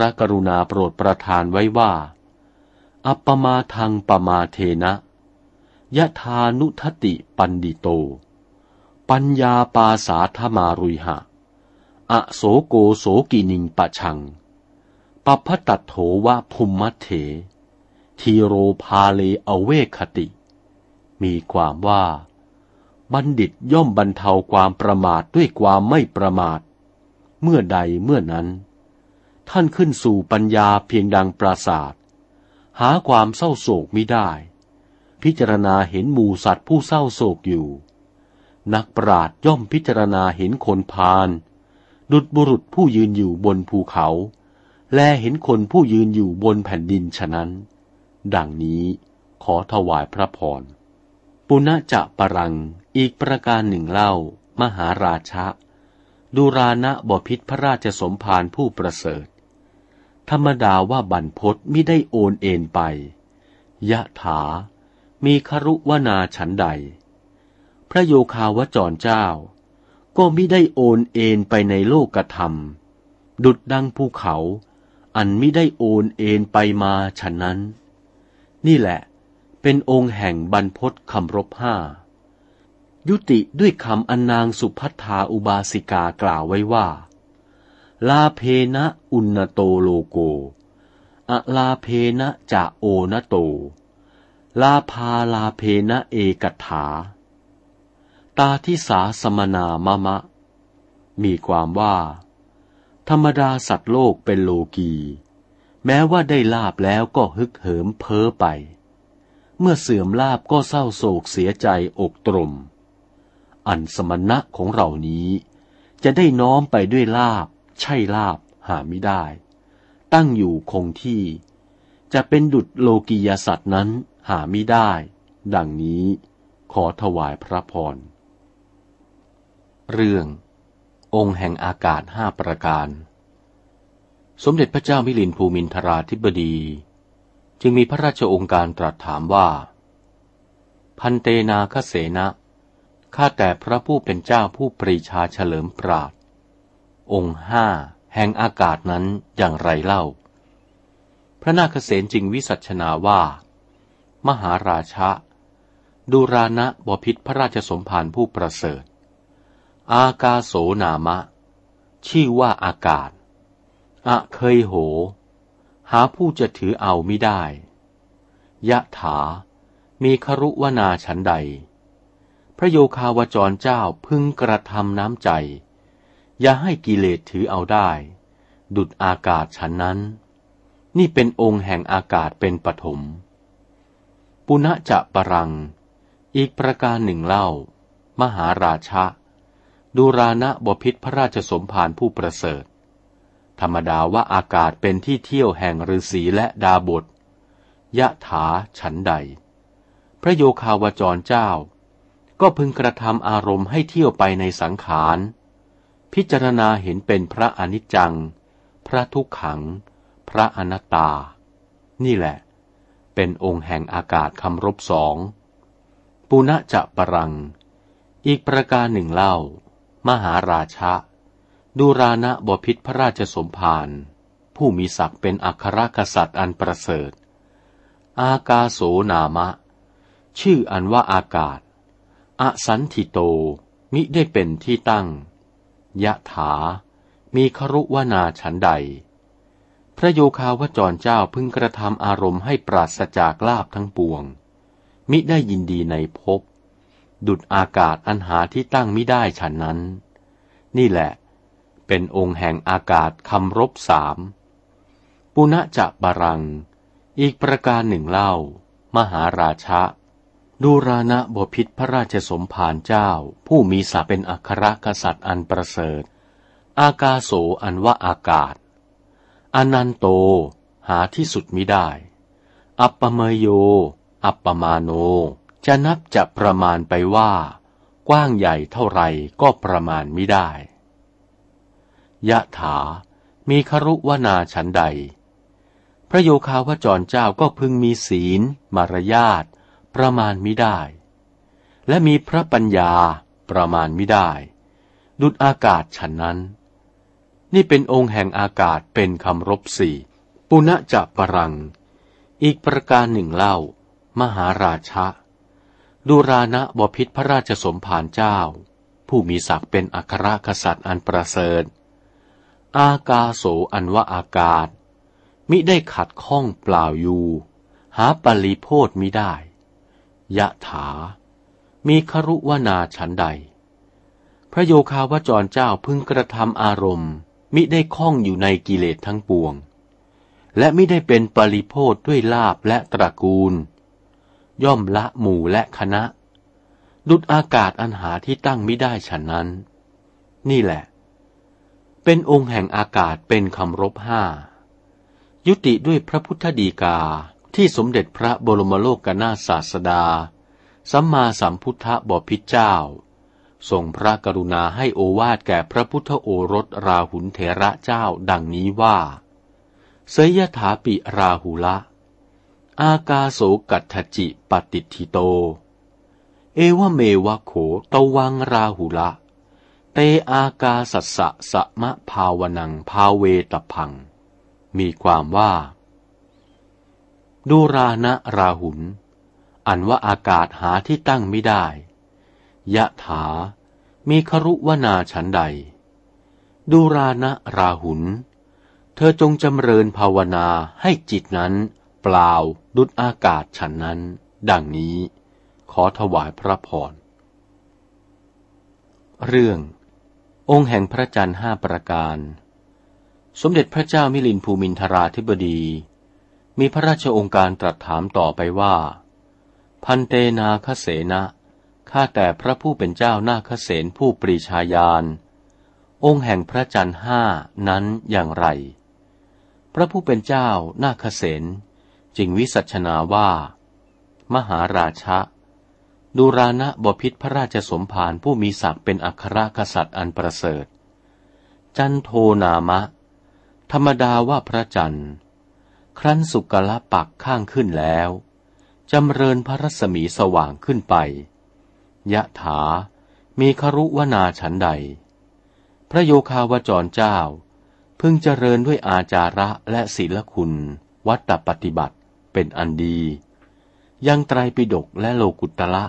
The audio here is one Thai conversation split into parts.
พระกรุณาโปรดประทานไว้ว่า ปมาทัง อัปปมาเทนะยะทานุทติปัณฑิโต ปัญญาปาสาทมารุยหะ อโสโกโสกินิงปะชัง ปัพพตัฏโฐวะภุมมัฏเฐ ธีโรพาเลอเวกขติ มีความว่า บัณฑิตย่อมบรรเทาความประมาทด้วยความไม่ประมาท เมื่อใดเมื่อนั้น ท่านขึ้นสู่ปัญญาเพียงดังปราศาสตร์หาความเศร้าโศกมิได้ พิจารณาเห็นหมูสัตว์ผู้เศร้าโศกอยู่ นักปราดย่อมพิจารณาเห็นคนพาลดุดบุรุษผู้ยืนอยู่บนภูเขา แลเห็นคนผู้ยืนอยู่บนแผ่นดินฉะนั้น ดังนี้ขอถวายพระพร ปุณจะปรังอีกประการหนึ่งเล่า มหาราชะดูรานะบพิษพระราชสมภารผู้ประเสริฐ ธรรมดาว่าบัรพศมิได้โอนเอ็นไป ยะถา มีครุวนาฉันใด พระโยคาวจรเจ้า ก็มิได้โอนเอ็นไปในโลกธรรม ดุดดังภูเขา อันมิได้โอนเอ็นไปมาฉะนั้น นี่แหละเป็นองค์แห่งบรรพศคำรบห้า ยุติด้วยคำอนนางสุพัทธาอุบาสิกากล่าวไว้ว่า ลาเพนะอุณโตโลโกอะลาเพนะจะโอนโต ลาพาลาเพนะเอกถา ตาทิสาสมนามะมะ มีความว่า ธรรมดาสัตว์โลกเป็นโลกี แม้ว่าได้ลาบแล้วก็ฮึกเหิมเพ้อไป เมื่อเสื่อมลาบก็เศร้าโศกเสียใจอกตรม อันสมณะของเรานี้จะได้น้อมไปด้วยลาบ ใช่ลาบหาไม่ได้ ตั้งอยู่คงที่ จะเป็นดุจโลกียสัตว์นั้นหาไม่ได้ ดังนี้ขอถวายพระพร เรื่อง องค์แห่งอากาศห้าประการ สมเด็จพระเจ้ามิลินภูมินทราธิบดี จึงมีพระราชองค์การตรัสถามว่า พันเตนาคเสนะข้าแต่พระผู้เป็นเจ้าผู้ปรีชาเฉลิมปราด องค์ห้าแห่งอากาศนั้นอย่างไรเล่า พระนาคเษนจึงวิสัชนาว่า มหาราชะดูรานะบพิษพระราชสมภารผู้ประเสริฐ อากาโสนามะ ชื่อว่าอากาศ อะเคยโห หาผู้จะถือเอาไม่ได้ ยะถา มีครุวนาฉันใด พระโยคาวจรเจ้าพึงกระทำน้ำใจ อย่าให้กิเลสถือเอาได้ ดุดอากาศฉันนั้น นี่เป็นองค์แห่งอากาศเป็นปฐม ปุณะจะปรัง อีกประการหนึ่งเล่า มหาราชะ ดูรานะบพิษพระราชสมภารผู้ประเสริฐ ธรรมดาว่าอากาศเป็นที่เที่ยวแห่งฤาษีและดาบทยะถาฉันใด พระโยคาวจรเจ้า ก็พึงกระทำอารมณ์ให้เที่ยวไปในสังขาร พิจารณาเห็นเป็นพระอนิจจัง พระทุกขัง พระอนัตตา นี่แหละ เป็นองค์แห่งอากาศคำรบสอง ปุณะจะปรัง อีกประการหนึ่งเล่า มหาราชะ ดูรานะบพิษพระราชสมภารผู้มีศักดิ์เป็นอัครกษัตริย์อันประเสริฐ อากาโสนามะ ชื่ออันว่าอากาศ อสันติโตมิได้เป็นที่ตั้ง ยะถา มีครุวนาฉันใด พระโยคาวจรเจ้าพึงกระทำอารมณ์ให้ปราศจากลาบทั้งปวง มิได้ยินดีในภพ ดุดอากาศอันหาที่ตั้งม่ได้ฉันนั้น นี่แหละ เป็นองค์แห่งอากาศคำรบสาม ปุณจะบารัง อีกประการหนึ่งเล่า มหาราชะ ดูรานะบพิษพระราชสมภารเจ้า ผู้มีสาเป็นอัครกษัตริย์อันประเสริฐ อากาโสอันว่าอากาศ อนันโต หาที่สุดมิได้ อัปปเมโย อัปปมาโน จะนับจะประมาณไปว่า กว้างใหญ่เท่าไรก็ประมาณม่ได้ ยะถา มีครุวนาฉันใด พระโยคาวจรเจ้าก็พึงมีศีล มารยาท ประมาณมิได้ และมีพระปัญญาประมาณมิได้ ดุดอากาศฉันนั้น นี่เป็นองค์แห่งอากาศเป็นคำรบสี่ปุณจะปรัง อีกประการหนึ่งเล่า มหาราชะดูรานะบพิษพระราชสมภารเจ้า ผู้มีศักดิ์เป็นอัครกษัตริย์อันประเสริฐ อากาโสอันว่าอากาศ มิได้ขัดข้องเปล่าอยู่ หาปริโพธมิได้ ยะถา มีครุวนาฉันใด พระโยคาวจรเจ้าพึงกระทำอารมณ์ มิได้ข้องอยู่ในกิเลสทั้งปวง และมิได้เป็นปริโพธด้วยลาบและตระกูล ย่อมละหมู่และคณะ ดุดอากาศอันหาที่ตั้งไม่ได้ฉันนั้น นี่แหละ เป็นองค์แห่งอากาศเป็นคำรบห้า ยุติด้วยพระพุทธดีกา ที่สมเด็จพระบรมโลกกนาศาสดา สัมมาสัมพุทธบพิจเจ้าทรงพระกรุณาให้โอวาทแก่พระพุทธโอรสราหุลเถระเจ้าดังนี้ว่า เสยถาปิราหุละ อากาโสกัตถจิปติทิโต เอวเมวะโขตวังราหุละ เตอากาสัสสะสะมะภาวนังภาเวตพัง มีความว่า ดูรานะราหุล อันว่าอากาศหาที่ตั้งไม่ได้ ยะถา มีครุวนาฉันใด ดูรานะราหุล เธอจงจำเริญภาวนาให้จิตนั้น เปล่าดุดอากาศฉันนั้น ดังนี้ ขอถวายพระพร เรื่อง องค์แห่งพระจันทร์ห้าประการ สมเด็จพระเจ้ามิลินภูมินทราธิบดี มีพระราชองค์การตรัสถามต่อไปว่า พันเตนาคเสนะข้าแต่พระผู้เป็นเจ้านาคเสนผู้ปรีชาญาณองค์แห่งพระจันทร์ห้านั้นอย่างไร พระผู้เป็นเจ้านาคเสนจึงวิสัชนาว่า มหาราชะดูรานะบพิษพระราชสมภารผู้มีศักดิ์เป็นอัครกษัตริย์อันประเสริฐ จันโทนามะ ธรรมดาว่าพระจันทร์ ครั้นสุกละปักข้างขึ้นแล้ว จำเริญพระรัศมีสว่างขึ้นไป ยะถา มีครุวนาฉันใด พระโยคาวจรเจ้า พึงเจริญด้วยอาจาระและศีลคุณ วัตตปฏิบัติเป็นอันดี ยังไตรปิฎกและโลกุตละ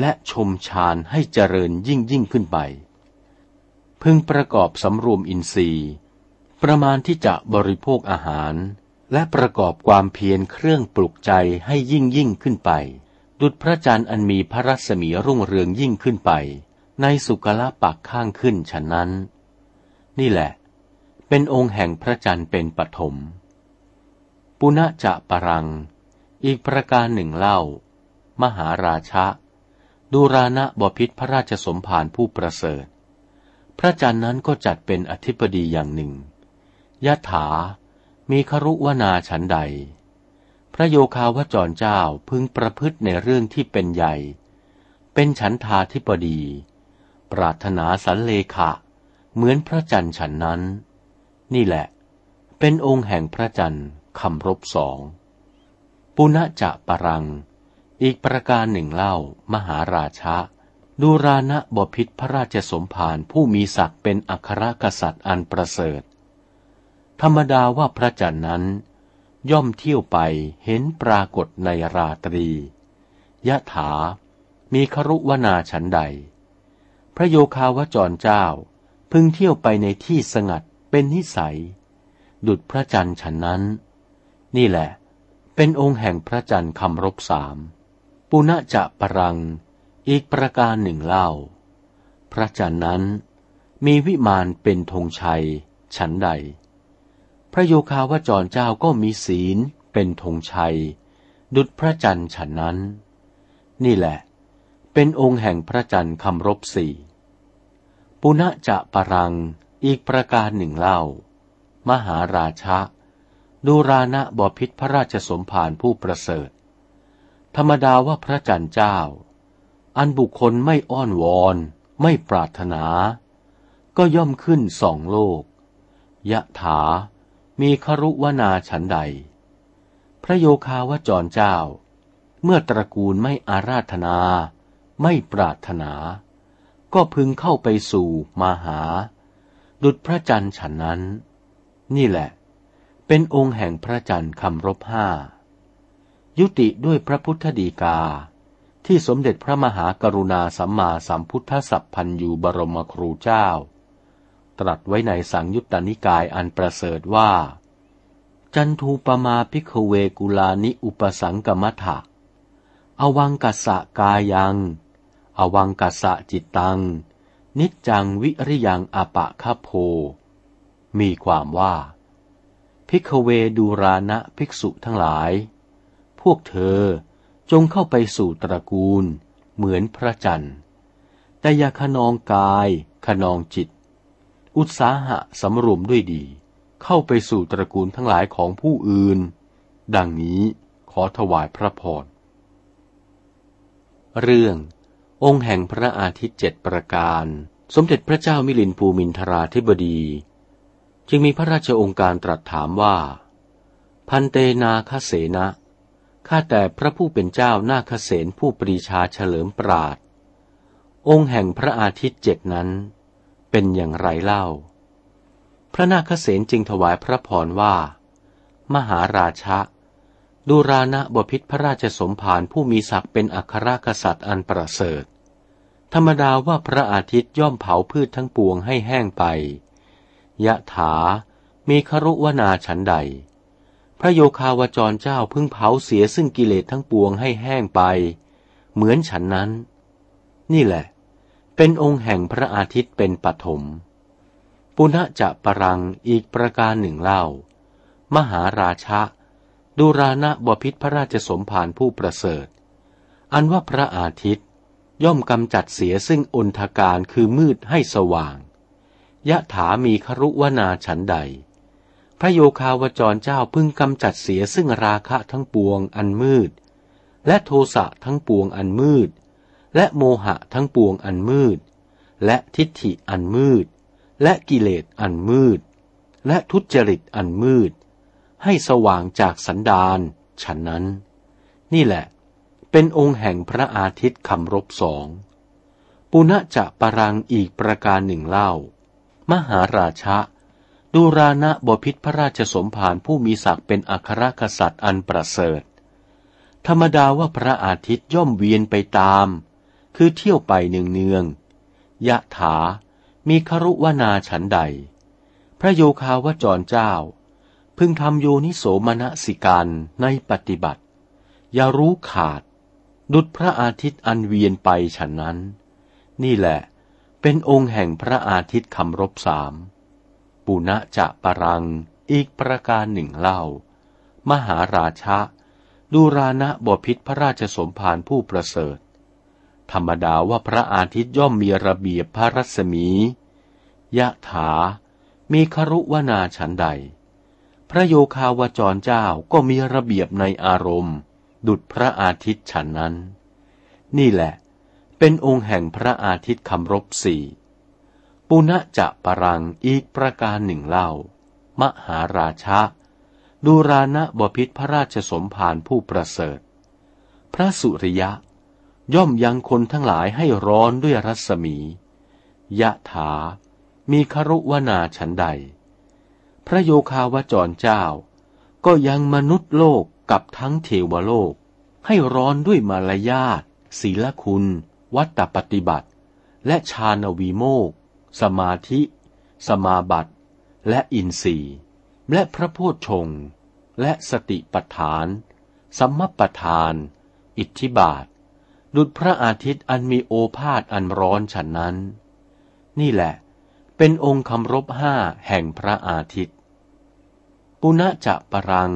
และชมฌานให้เจริญยิ่งยิ่งขึ้นไป พึงประกอบสำรวมอินทรีย์ ประมาณที่จะบริโภคอาหาร และประกอบความเพียรเครื่องปลุกใจให้ยิ่งยิ่งขึ้นไป ดุจพระจันทร์อันมีพระรัศมีรุ่งเรืองยิ่งขึ้นไป ในสุกละปักข้างขึ้นฉะนั้น นี่แหละ เป็นองค์แห่งพระจันทร์เป็นปฐมปุณจะปรัง อีกประการหนึ่งเล่า มหาราชะดูรานะบพิษพระราชสมภารผู้ประเสริฐ พระจันทร์นั้นก็จัดเป็นอธิบดีอย่างหนึ่งยะถา มีครุวนาฉันใด พระโยคาวจรเจ้าพึงประพฤติในเรื่องที่เป็นใหญ่ เป็นฉันทาธิบดี ปรารถนาสันเลขะ เหมือนพระจันทร์ฉันนั้น นี่แหละ เป็นองค์แห่งพระจันทร์คำรบสองปุณจะปรัง อีกประการหนึ่งเล่ามหาราชะดูรานะบพิษพระราชสมภารผู้มีศักดิ์เป็นอัครกษัตริย์อันประเสริฐ ธรรมดาว่าพระจันทร์นั้น ย่อมเที่ยวไปเห็นปรากฏในราตรี ยะถา มีครุวนาฉันใด พระโยคาวจรเจ้า พึงเที่ยวไปในที่สงัดเป็นนิสัย ดุดพระจันทร์ฉันนั้น นี่แหละ เป็นองค์แห่งพระจันทร์คำรบสามปุณจะปรัง อีกประการหนึ่งเล่า พระจันทร์นั้นมีวิมานเป็นธงชัย ฉันใด พระโยคาวจรเจ้าก็มีศีลเป็นธงชัย ดุจพระจันทร์ฉันนั้น นี่แหละ เป็นองค์แห่งพระจันทร์คำรบสี่ปุณจะปรังอีกประการหนึ่งเล่า มหาราชะดูรานะบพิษพระราชสมภารผู้ประเสริฐ ธรรมดาว่าพระจันทร์เจ้า อันบุคคลไม่อ้อนวอน ไม่ปรารถนา ก็ย่อมขึ้นสองโลก ยะถา มีครุวนาฉันใด พระโยคาวจรเจ้า เมื่อตระกูลไม่อาราธนา ไม่ปรารถนา ก็พึงเข้าไปสู่มาหา ดุดพระจันทร์ฉันนั้น นี่แหละ เป็นองค์แห่งพระจันทร์คำรบห้า ยุติด้วยพระพุทธดีกา ที่สมเด็จพระมหากรุณาสัมมาสัมพุทธสัพพันยูบรมครูเจ้า ตรัสไว้ในสังยุตตนิกายอันประเสริฐว่า จันทูปมาพิกเวกุลานิอุปสังกมัฏฐะอวังกัสสะกายัง อวังกัสสะจิตตัง นิจจังวิริยังอปะคโพ มีความว่า พิกเวดูรานะภิกษุทั้งหลาย พวกเธอจงเข้าไปสู่ตระกูล เหมือนพระจันทร์แต่อย่าขนองกายขนองจิต อุตสาหะสำรวมด้วยดี เข้าไปสู่ตระกูลทั้งหลายของผู้อื่น ดังนี้ขอถวายพระพร เรื่อง องค์แห่งพระอาทิตย์เจ็ดประการ สมเด็จพระเจ้ามิลินภูมินทราธิบดี จึงมีพระราชองค์การตรัสถามว่า พันเตนาคเสนะข้าแต่พระผู้เป็นเจ้านาคเสนผู้ปรีชาเฉลิมปราด องค์แห่งพระอาทิตย์เจ็ดนั้น เป็นอย่างไรเล่า พระนาคเสนจึงถวายพระพรว่า มหาราชะดูรานะบพิษพระราชสมภารผู้มีศักดิ์เป็นอัครกษัตริย์อันประเสริฐ ธรรมดาว่าพระอาทิตย์ย่อมเผาพืชทั้งปวงให้แห้งไป ยะถา มีครุวนาฉันใด พระโยคาวจรเจ้าพึ่งเผาเสียซึ่งกิเลสทั้งปวงให้แห้งไป เหมือนฉันนั้น นี่แหละ เป็นองค์แห่งพระอาทิตย์เป็นปฐม ปุณะจะปรังอีกประการหนึ่งเล่า มหาราชะดูรานะบพิษพระราชสมภารผู้ประเสริฐ อันว่าพระอาทิตย์ย่อมกำจัดเสียซึ่งอนทการคือมืดให้สว่าง ยะถามีครุวนาฉันใด พระโยคาวจรเจ้าพึ่งกำจัดเสียซึ่งราคะทั้งปวงอันมืด และโทสะทั้งปวงอันมืด และโมหะทั้งปวงอันมืด และทิฏฐิอันมืด และกิเลสอันมืด และทุจริตอันมืด ให้สว่างจากสันดานฉันนั้น นี่แหละ เป็นองค์แห่งพระอาทิตย์คำรบสองปุณะจะปรังอีกประการหนึ่งเล่า มหาราชะดูรานะบพิษพระราชสมภารผู้มีศักดิ์เป็นอัครกษัตริย์อันประเสริฐ ธรรมดาว่าพระอาทิตย์ย่อมเวียนไปตาม คือเที่ยวไปเนืองเนืองยะถา มีครุวนาฉันใด พระโยคาวจรเจ้า พึงทำโยนิโสมนสิการในปฏิบัติ อย่ารู้ขาด ดุดพระอาทิตย์อันเวียนไปฉันนั้น นี่แหละ เป็นองค์แห่งพระอาทิตย์คำรบสาม ปุณะจะปรัง อีกประการหนึ่งเล่า มหาราชะดูรานะบพิษพระราชสมภารผู้ประเสริฐ ธรรมดาว่าพระอาทิตย์ย่อมมีระเบียบพระรัศมี ยะถา มีครุวนาฉันใด พระโยคาวจรเจ้าก็มีระเบียบในอารมณ์ ดุดพระอาทิตย์ฉันนั้น นี่แหละ เป็นองค์แห่งพระอาทิตย์คำรบสี่ปุณะจะปรังอีกประการหนึ่งเล่า มหาราชะดูรานะบพิษพระราชสมภารผู้ประเสริฐ พระสุริยะ ย่อมยังคนทั้งหลายให้ร้อนด้วยรัศมี ยะถา มีครุวนาฉันใด พระโยคาวจรเจ้า ก็ยังมนุษย์โลกกับทั้งเทวโลก ให้ร้อนด้วยมารยาทศีลคุณ วัตตปฏิบัติ และชาณวีโมก สมาธิ สมาบัติ และอินทรีย์ และพระโพชฌงและสติปัฏฐาน สัมมปทาน อิทธิบาท ดุจพระอาทิตย์อันมีโอภาษอันร้อนฉันนั้น นี่แหละ เป็นองค์คำรบห้าแห่งพระอาทิตย์ ปุณจะปรัง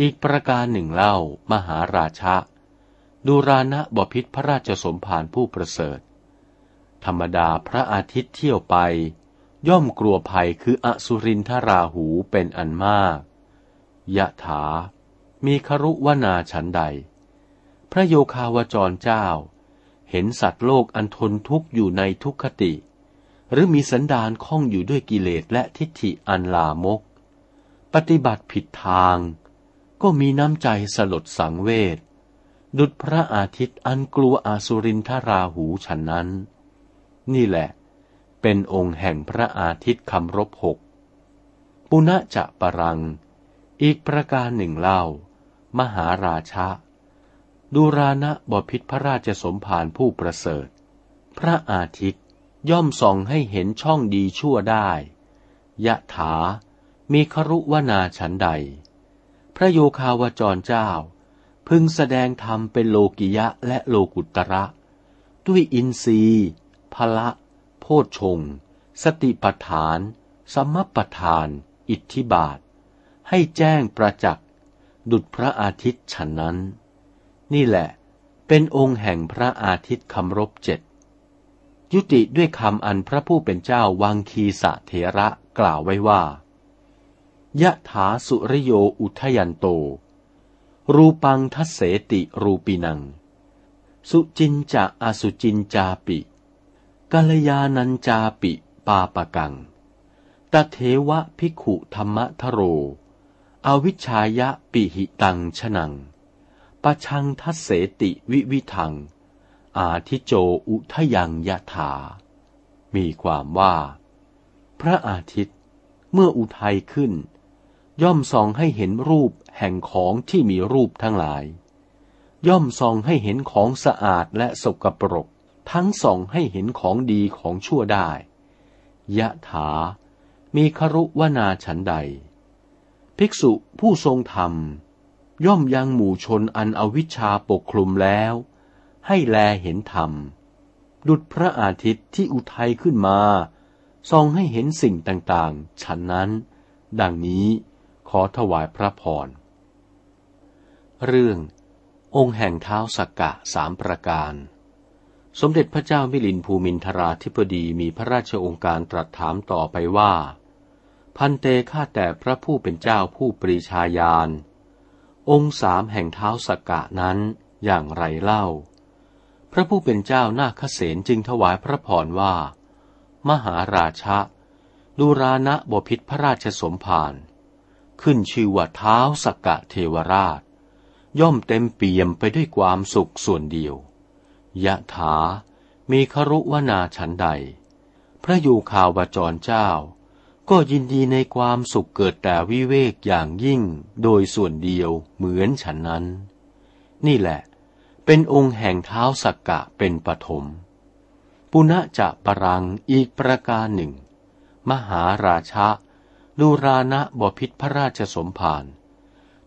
อีกประการหนึ่งเล่ามหาราชะดูรานะบพิษพระราชสมภารผู้ประเสริฐ ธรรมดาพระอาทิตย์เที่ยวไป ย่อมกลัวภัยคืออสุรินทราหูเป็นอันมาก ยะถา มีครุวนาฉันใด พระโยคาวจรเจ้า เห็นสัตว์โลกอันทนทุกข์อยู่ในทุกขติ หรือมีสันดานคล้องอยู่ด้วยกิเลสและทิฏฐิอันลามก ปฏิบัติผิดทาง ก็มีน้ำใจสลดสังเวชดุจพระอาทิตย์อันกลัวอาสุรินทราหูฉันนั้น นี่แหละ เป็นองค์แห่งพระอาทิตย์คำรบหกปุณะจะปรัง อีกประการหนึ่งเล่า มหาราชะ ดูรานะบพิษพระราชสมภารผู้ประเสริฐ พระอาทิตย์ย่อมส่องให้เห็นช่องดีชั่วได้ ยะถา มีครุวนาฉันใด พระโยคาวจรเจ้า พึงแสดงธรรมเป็นโลกิยะและโลกุตระ ด้วยอินทรีย์พละโพชฌงสติปฐาน สมปัฏฐาน อิทธิบาท ให้แจ้งประจักษ์ ดุจพระอาทิตย์ฉันนั้น นี่แหละ เป็นองค์แห่งพระอาทิตย์คำรบเจ็ดยุติด้วยคำอันพระผู้เป็นเจ้าวังคีสะเถระกล่าวไว้ว่ายะถาสุริโยอุทยันโต รูปังทัสเสติรูปินัง สุจินจะอสุจินจาปิกัลยานันจาปิปาปกังตเทวะภิขุธรรมทโร อวิชายะปิหิตังชนัง ปะชังทัสเสติวิวิทัง อาทิโจอุทยังยะถา มีความว่า พระอาทิตย์เมื่ออุทัยขึ้น ย่อมส่องให้เห็นรูปแห่งของที่มีรูปทั้งหลาย ย่อมส่องให้เห็นของสะอาดและสกปรก ทั้งส่องให้เห็นของดีของชั่วได้ ยะถา มีครุวนาฉันใด ภิกษุผู้ทรงธรรม ย่อมยังหมู่ชนอันอวิชชาปกคลุมแล้ว ให้แลเห็นธรรม ดุจพระอาทิตย์ที่อุทัยขึ้นมาส่องให้เห็นสิ่งต่างๆ ฉันนั้น ดังนี้ขอถวายพระพร เรื่อง องค์แห่งเท้าสักกะสามประการ สมเด็จพระเจ้ามิลินภูมินทราธิปดีมีพระราชองค์การตรัสถามต่อไปว่า พันเตข้าแต่พระผู้เป็นเจ้าผู้ปรีชาญาณ องค์สามแห่งเท้าสกกะนั้นอย่างไรเล่า พระผู้เป็นเจ้านาคเสนจึงถวายพระพรว่า มหาราชะดูรานะบพิษพระราชสมภารขึ้นชื่อว่าเท้าสกกะเทวราช ย่อมเต็มเปี่ยมไปด้วยความสุขส่วนเดียวยะถามีครุวนาฉันใด พระยูคาวจรเจ้า ก็ยินดีในความสุขเกิดแต่วิเวกอย่างยิ่งโดยส่วนเดียวเหมือนฉันนั้น นี่แหละ เป็นองค์แห่งเท้าสักกะเป็นปฐมปุณะจะปรังอีกประการหนึ่ง มหาราชะดูรานะบพิษพระราชสมภาร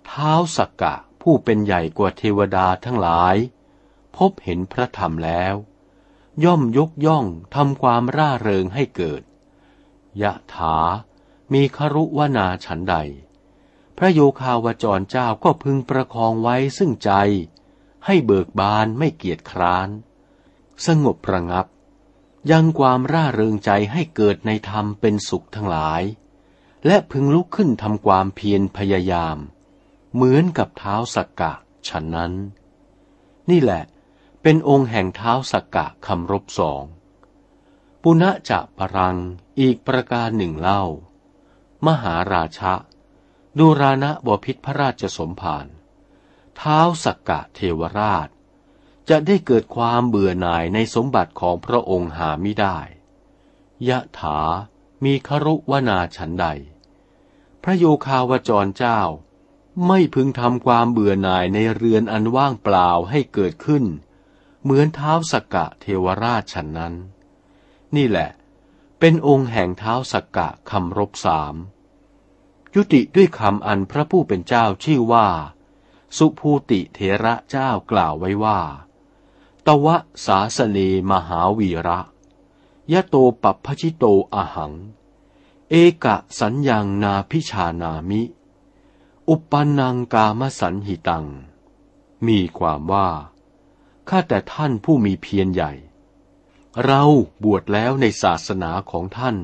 เท้าสักกะผู้เป็นใหญ่กว่าเทวดาทั้งหลาย พบเห็นพระธรรมแล้ว ย่อมยกย่องทำความร่าเริงให้เกิด ยะถา มีครุวนาฉันใด พระโยคาวจรเจ้าก็พึงประคองไว้ซึ่งใจ ให้เบิกบานไม่เกียจคร้าน สงบระงับ ยังความร่าเริงใจให้เกิดในธรรมเป็นสุขทั้งหลาย และพึงลุกขึ้นทำความเพียรพยายาม เหมือนกับเท้าสักกะฉันนั้น นี่แหละเป็นองค์แห่งเท้าสักกะคำรบสอง ปุณะจะปรังอีกประการหนึ่งเล่า มหาราชะดูรานะบพิษพระราชสมภารเท้าสักกะเทวราช จะได้เกิดความเบื่อหน่ายในสมบัติของพระองค์หาไม่ได้ ยะถามีครุวนาฉันใด พระโยคาวจรเจ้า ไม่พึงทำความเบื่อหน่ายในเรือนอันว่างเปล่าให้เกิดขึ้น เหมือนเท้าสักกะเทวราชฉันนั้น นี่แหละ เป็นองค์แห่งเท้าสักกะคำรบสามยุติด้วยคำอันพระผู้เป็นเจ้าชื่อว่า สุภูติเถระเจ้ากล่าวไว้ว่า ตวะสาสเนมหาวีระยะโตปัพชิโตอหัง เอกะสัญญังนาพิชานามิ อุปนังกามสันหิตัง มีความว่า ข้าแต่ท่านผู้มีเพียรใหญ่ เราบวชแล้วในศาสนาของท่าน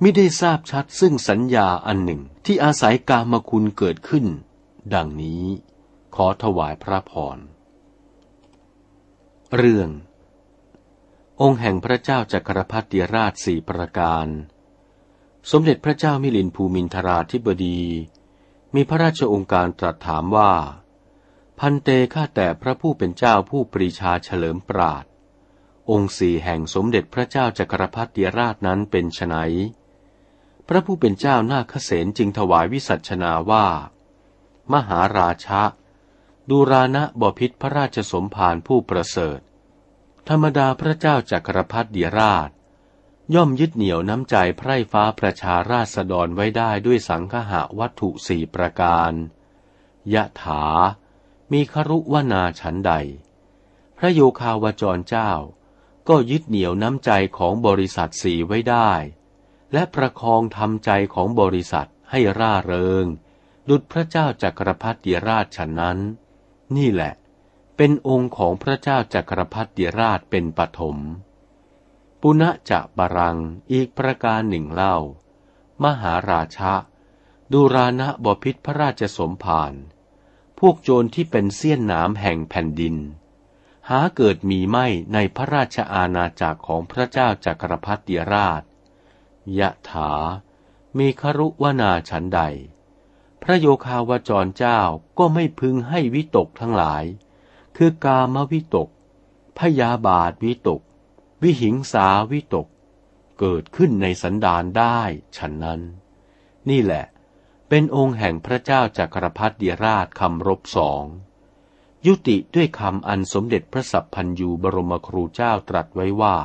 ไม่ได้ทราบชัดซึ่งสัญญาอันหนึ่งที่อาศัยกามคุณเกิดขึ้น ดังนี้ขอถวายพระพร เรื่อง องค์แห่งพระเจ้าจักรพรรดิราชสี่ประการ สมเด็จพระเจ้ามิลินภูมินทราธิบดี มีพระราชองค์การตรัสถามว่า พันเตข้าแต่พระผู้เป็นเจ้าผู้ปรีชาเฉลิมปราด องค์สี่แห่งสมเด็จพระเจ้าจักรพรรดิราชนั้นเป็นไฉนพระผู้เป็นเจ้านาคเษนจึงถวายวิสัชนาว่า มหาราชะดูรานะบพิษพระราชสมภารผู้ประเสริฐ ธรรมดาพระเจ้าจักรพรรดิราช ย่อมยึดเหนี่ยวน้ำใจไพร่ฟ้าประชาราษฎรไว้ได้ด้วยสังฆะวัตถุสี่ประการ ยะถา มีครุวนาฉันใด พระโยคาวจรเจ้า ก็ยึดเหนี่ยวน้ำใจของบริษัทสี่ไว้ได้ และประคองทำใจของบริษัทให้ร่าเริง ดุจพระเจ้าจักรพรรดิราชฉนั้น นี่แหละ เป็นองค์ของพระเจ้าจักรพรรดิราชเป็นปฐมปุณจะบารังอีกประการหนึ่งเล่า มหาราชะดูรานะบพิษพระราชสมภารพวกโจรที่เป็นเสี้ยนน้ำแห่งแผ่นดิน หาเกิดมีไม่ในพระราชอาณาจักรของพระเจ้าจักรพรรดิราช ยะถา มีครุวนาฉันใด พระโยคาวจรเจ้าก็ไม่พึงให้วิตกทั้งหลาย คือกามวิตก พยาบาทวิตก วิหิงสาวิตก เกิดขึ้นในสันดานได้ฉันนั้น นี่แหละ เป็นองค์แห่งพระเจ้าจักรพรรดิราชคำรบสอง ยุติด้วยคำอันสมเด็จพระสัพพันยูบรมครูเจ้าตรัสไว้ว่า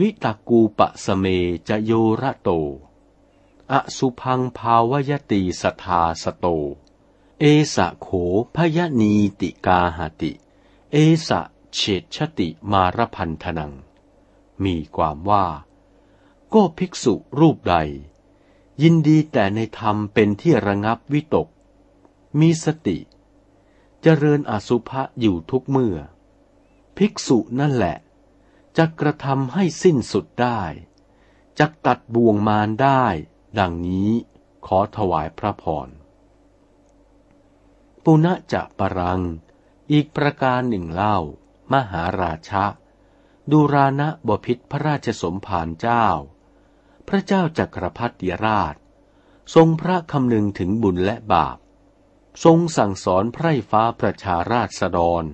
วิตากูปะสเมจะโยระโต อสุพังภาวยตีสทาสโต เอสะโขพยนีติกาหติ เอสะเฉดชติมารพันธนัง มีความว่า ก็ภิกษุรูปใด ยินดีแต่ในธรรมเป็นที่ระงับวิตก มีสติ เจริญอสุภะอยู่ทุกเมื่อ ภิกษุนั่นแหละจะกระทำให้สิ้นสุดได้จะตัดบ่วงมารได้ ดังนี้ขอถวายพระพร ปุณะจะปรัง อีกประการหนึ่งเล่า มหาราชะ ดูรานะบพิษพระราชสมภารเจ้า พระเจ้าจักรพรรดิราช ทรงพระคำนึงถึงบุญและบาป ทรงสั่งสอนไพร่ฟ้าประชาราชดร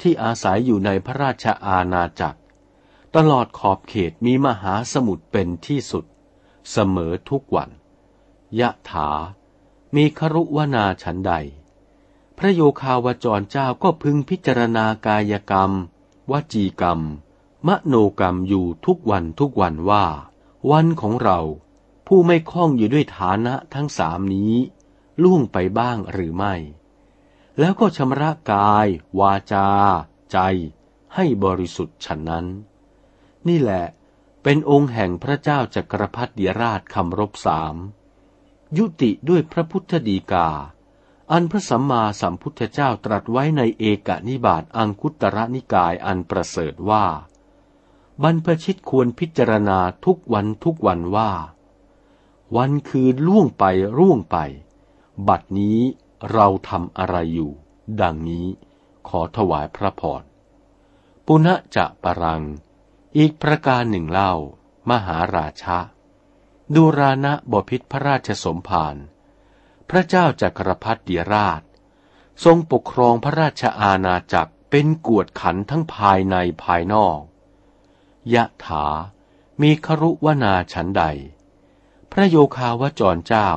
ที่อาศัยอยู่ในพระราชอาณาจักร ตลอดขอบเขตมีมหาสมุทรเป็นที่สุด เสมอทุกวัน ยะถา มีครุวนาฉันใด พระโยคาวจรเจ้าก็พึงพิจารณากายกรรม วจีกรรม มโนกรรมอยู่ทุกวันทุกวันว่า วันของเรา ผู้ไม่คล้องอยู่ด้วยฐานะทั้งสามนี้ ล่วงไปบ้างหรือไม่ แล้วก็ชำระกาย วาจา ใจ ให้บริสุทธิ์ฉันนั้น นี่แหละเป็นองค์แห่งพระเจ้าจักรพรรดิราชคำรบสามยุติด้วยพระพุทธดีกา อันพระสัมมาสัมพุทธเจ้าตรัสไว้ในเอกนิบาตอังคุตระนิกายอันประเสริฐว่า บรรพชิตควรพิจารณาทุกวันทุกวันว่า วันคืนล่วงไปร่วงไป บัดนี้เราทำอะไรอยู่ ดังนี้ขอถวายพระพร ปุณะจะปรัง อีกประการหนึ่งเล่า มหาราชะ ดูรานะบพิษพระราชสมภาร พระเจ้าจักรพรรดิราช ทรงปกครองพระราชอาณาจักรเป็นกวดขันทั้งภายในภายนอก ยะถา มีครุวนาฉันใด พระโยคาวจรเจ้า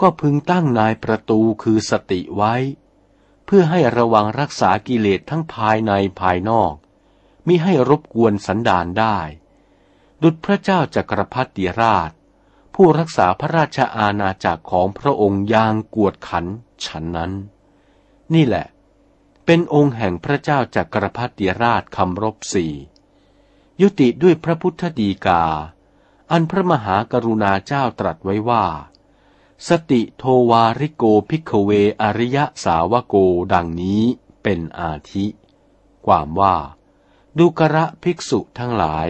ก็พึงตั้งนายประตูคือสติไว้ เพื่อให้ระวังรักษากิเลสทั้งภายในภายนอก มิให้รบกวนสันดานได้ ดุจพระเจ้าจักรพรรดิราช ผู้รักษาพระราชอาณาจักรของพระองค์ยางกวดขันฉันนั้น นี่แหละ เป็นองค์แห่งพระเจ้าจักรพรรดิราชคำรบสี่ยุติด้วยพระพุทธดีกา อันพระมหากรุณาเจ้าตรัสไว้ว่า สติโทวาริโก ภิกขเวอริยสาวโกดังนี้เป็นอาทิ ความว่าดูกรภิกษุทั้งหลาย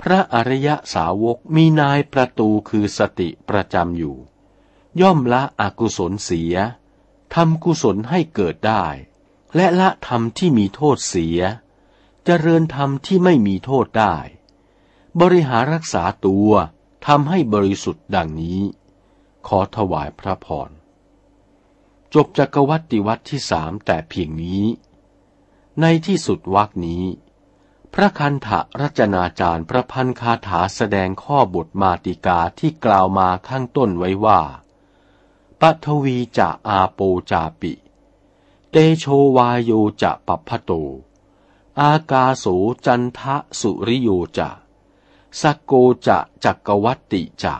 พระอริยสาวกมีนายประตูคือสติประจำอยู่ ย่อมละอกุศลเสียทำกุศลให้เกิดได้ และละธรรมที่มีโทษเสียเจริญธรรมที่ไม่มีโทษได้ บริหารรักษาตัวทำให้บริสุทธิ์ดังนี้ ขอถวายพระพร จบจักรวัติวัตที่สามแต่เพียงนี้ ในที่สุดวักนี้ พระคันธะรัจนาจารย์ประพันธ์คาถาแสดงข้อบทมาติกาที่กล่าวมาข้างต้นไว้ว่าปัทวีจะอาโปจาปิ เตโชวายโยจะปัพพโต อากาโสจันทะสุริโยจะสกโกจะจักกวัตติจะ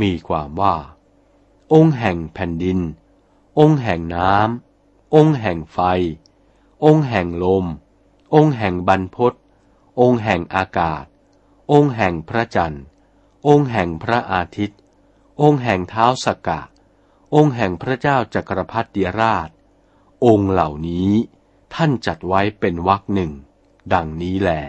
มีความว่า องค์แห่งแผ่นดิน องค์แห่งน้ำ องค์แห่งไฟ องค์แห่งลม องค์แห่งบรรพศองค์แห่งอากาศ องค์แห่งพระจันทร์ องค์แห่งพระอาทิตย์ องค์แห่งเท้าสกะองค์แห่งพระเจ้าจักรพรรดิราช องค์เหล่านี้ท่านจัดไว้เป็นวรรคหนึ่ง ดังนี้แหละ